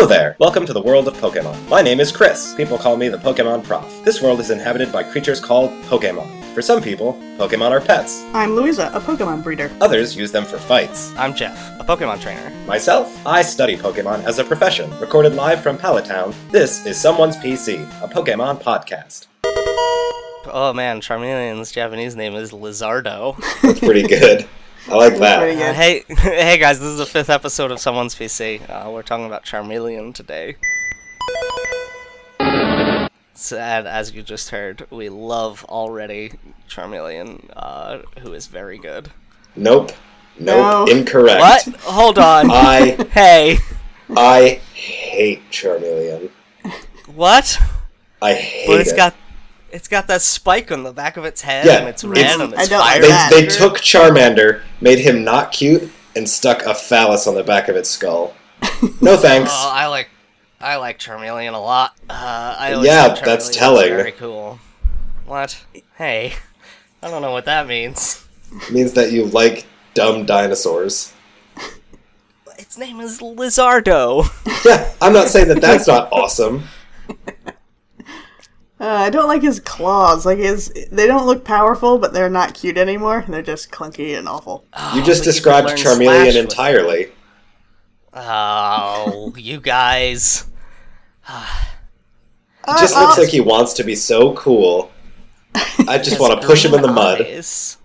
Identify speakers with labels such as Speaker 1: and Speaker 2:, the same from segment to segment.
Speaker 1: Welcome to the world of Pokemon. My name is Chris. People call me the Pokemon Prof. This world is inhabited by creatures called Pokemon. For some people, Pokemon are pets.
Speaker 2: I'm Louisa, a Pokemon breeder.
Speaker 1: Others use them for fights.
Speaker 3: I'm Jeff, a Pokemon trainer.
Speaker 1: Myself, I study Pokemon as a profession. Recorded live from Pallet Town, this is Someone's PC, a Pokemon podcast.
Speaker 3: Oh man, Charmeleon's Japanese name is Lizardo.
Speaker 1: That's pretty good. I like that.
Speaker 3: Uh, hey, hey guys, this is the fifth episode of Someone's PC. Uh, we're talking about Charmeleon today. So, and as you just heard, we love already Charmeleon, uh, who is very good.
Speaker 1: Nope. Nope.
Speaker 2: No.
Speaker 1: Incorrect.
Speaker 3: What? Hold on.
Speaker 1: I
Speaker 3: hey,
Speaker 1: I hate Charmeleon.
Speaker 3: what?
Speaker 1: I hate
Speaker 3: But it's
Speaker 1: it.
Speaker 3: got it's got that spike on the back of its head,
Speaker 1: Yeah,
Speaker 3: and it's red,
Speaker 1: it's-
Speaker 3: and
Speaker 2: I
Speaker 3: it's
Speaker 2: don't
Speaker 3: fire.
Speaker 1: they, they took Charmander, made him not cute, and stuck a phallus on the back of its skull. No thanks.
Speaker 3: Oh, I like, I like Charmeleon a lot. Uh, I always
Speaker 1: Yeah, that's
Speaker 3: Charmeleon
Speaker 1: telling.
Speaker 3: Very cool. What? Hey, I don't know what that means.
Speaker 1: means that you like dumb dinosaurs.
Speaker 3: Its name is Lizardo.
Speaker 1: Yeah, I'm not saying that that's not awesome.
Speaker 2: Uh, I don't like his claws. Like his, they don't look powerful, but they're not cute anymore. They're just clunky and awful.
Speaker 1: You just
Speaker 3: but you
Speaker 1: described
Speaker 3: can
Speaker 1: Charmeleon entirely.
Speaker 3: Oh, you guys.
Speaker 1: He just
Speaker 2: Uh,
Speaker 1: looks
Speaker 2: uh,
Speaker 1: like he wants to be so cool. I just want to push him in the mud.
Speaker 3: eyes.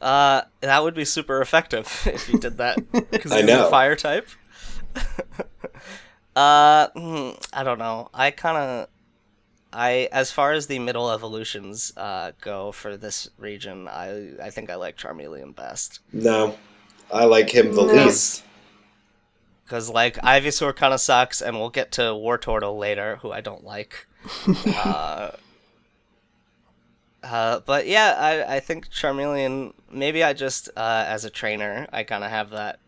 Speaker 3: Uh, that would be super effective if you did that. Because
Speaker 1: I
Speaker 3: he's
Speaker 1: know.
Speaker 3: a fire type. uh, hmm, I don't know. I kind of, I as far as the middle evolutions uh, go for this region, I I think I like Charmeleon best.
Speaker 1: No, I like him the
Speaker 2: No.
Speaker 1: least.
Speaker 3: Because like Ivysaur kind of sucks, and we'll get to War Wartortle later, who I don't like. uh, uh, but yeah, I, I think Charmeleon. Maybe I just uh, as a trainer, I kind of have that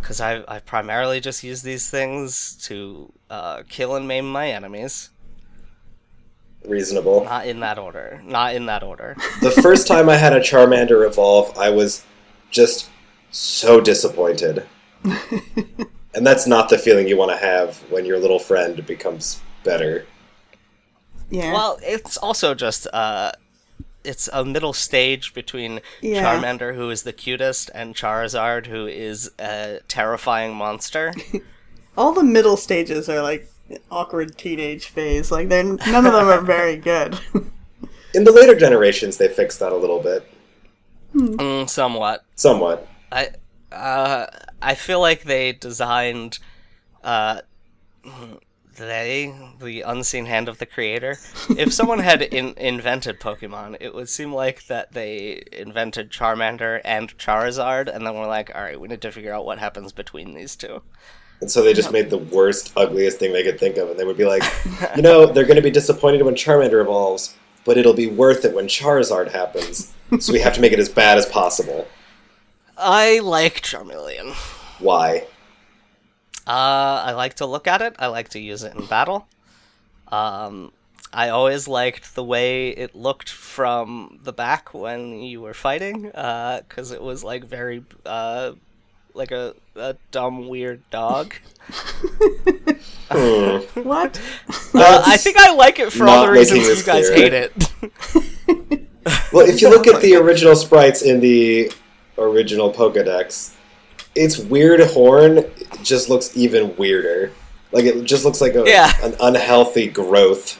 Speaker 3: because I I primarily just use these things to uh, kill and maim my enemies.
Speaker 1: Reasonable.
Speaker 3: Not in that order. Not in that order.
Speaker 1: The first time I had a Charmander evolve, I was just so disappointed. and that's not the feeling you want to have when your little friend becomes better.
Speaker 2: yeah.
Speaker 3: Well, it's also just uh, it's a middle stage between
Speaker 2: Yeah.
Speaker 3: Charmander, who is the cutest, and Charizard, who is a terrifying monster.
Speaker 2: All the middle stages are like awkward teenage phase. Like they're none of them are very good.
Speaker 1: In the later generations, they fixed that a little bit.
Speaker 3: mm, somewhat.
Speaker 1: Somewhat.
Speaker 3: I uh, I feel like they designed uh, they the unseen hand of the creator. If someone had in- invented Pokemon, it would seem like that they invented Charmander and Charizard, and then we're like, all right, we need to figure out what happens between these two.
Speaker 1: And so they just made the worst, ugliest thing they could think of, and they would be like, you know, they're going to be disappointed when Charmander evolves, but it'll be worth it when Charizard happens. So we have to make it as bad as possible.
Speaker 3: I like Charmeleon.
Speaker 1: Why?
Speaker 3: Uh, I like to look at it. I like to use it in battle. Um, I always liked the way it looked from the back when you were fighting, because it was like very, uh, like a, a dumb, weird dog.
Speaker 1: Hmm.
Speaker 2: what?
Speaker 3: Uh, I think I like it for all
Speaker 1: not
Speaker 3: the
Speaker 1: making
Speaker 3: reasons
Speaker 1: this
Speaker 3: you guys
Speaker 1: clear.
Speaker 3: hate it.
Speaker 1: Well, if you look at the original sprites in the original Pokedex, its weird horn just looks even weirder. Like it just looks like a,
Speaker 3: Yeah.
Speaker 1: an unhealthy growth.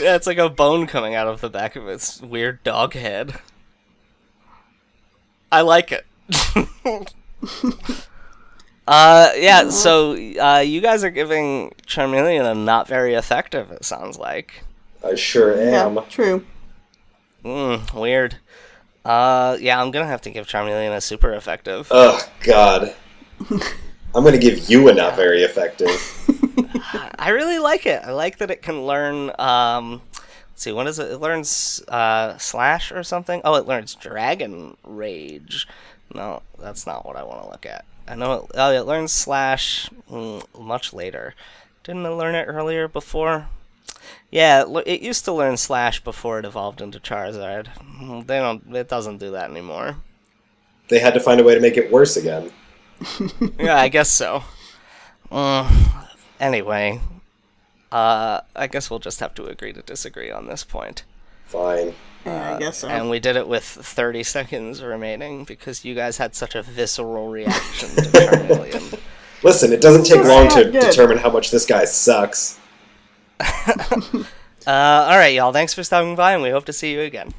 Speaker 3: yeah, it's like a bone coming out of the back of its weird dog head. I like it. uh, yeah. So, uh, you guys are giving Charmeleon a not very effective. It sounds like.
Speaker 1: I sure am.
Speaker 2: Yeah, true.
Speaker 3: Mm, weird. Uh, yeah, I'm gonna have to give Charmeleon a super effective.
Speaker 1: Oh God. I'm gonna give you a not very effective.
Speaker 3: I really like it. I like that it can learn. Um, let's see, what is it? It learns uh, slash or something. Oh, it learns dragon rage. No, that's not what I want to look at. I know. It, oh, it learns slash mm, much later. Didn't it learn it earlier before? Yeah, it, it used to learn slash before it evolved into Charizard. Mm, They don't. It doesn't do that anymore.
Speaker 1: They had to find a way to make it worse again.
Speaker 3: yeah, I guess so. Mm, anyway, uh, I guess we'll just have to agree to disagree on this point.
Speaker 1: Fine.
Speaker 2: Yeah, I guess so.
Speaker 3: And we did it with 30 seconds remaining because you guys had such a visceral reaction to Charmeleon.
Speaker 1: Listen, it doesn't take long to
Speaker 2: good.
Speaker 1: determine how much this guy sucks.
Speaker 3: Uh, all right, y'all. Thanks for stopping by, and we hope to see you again.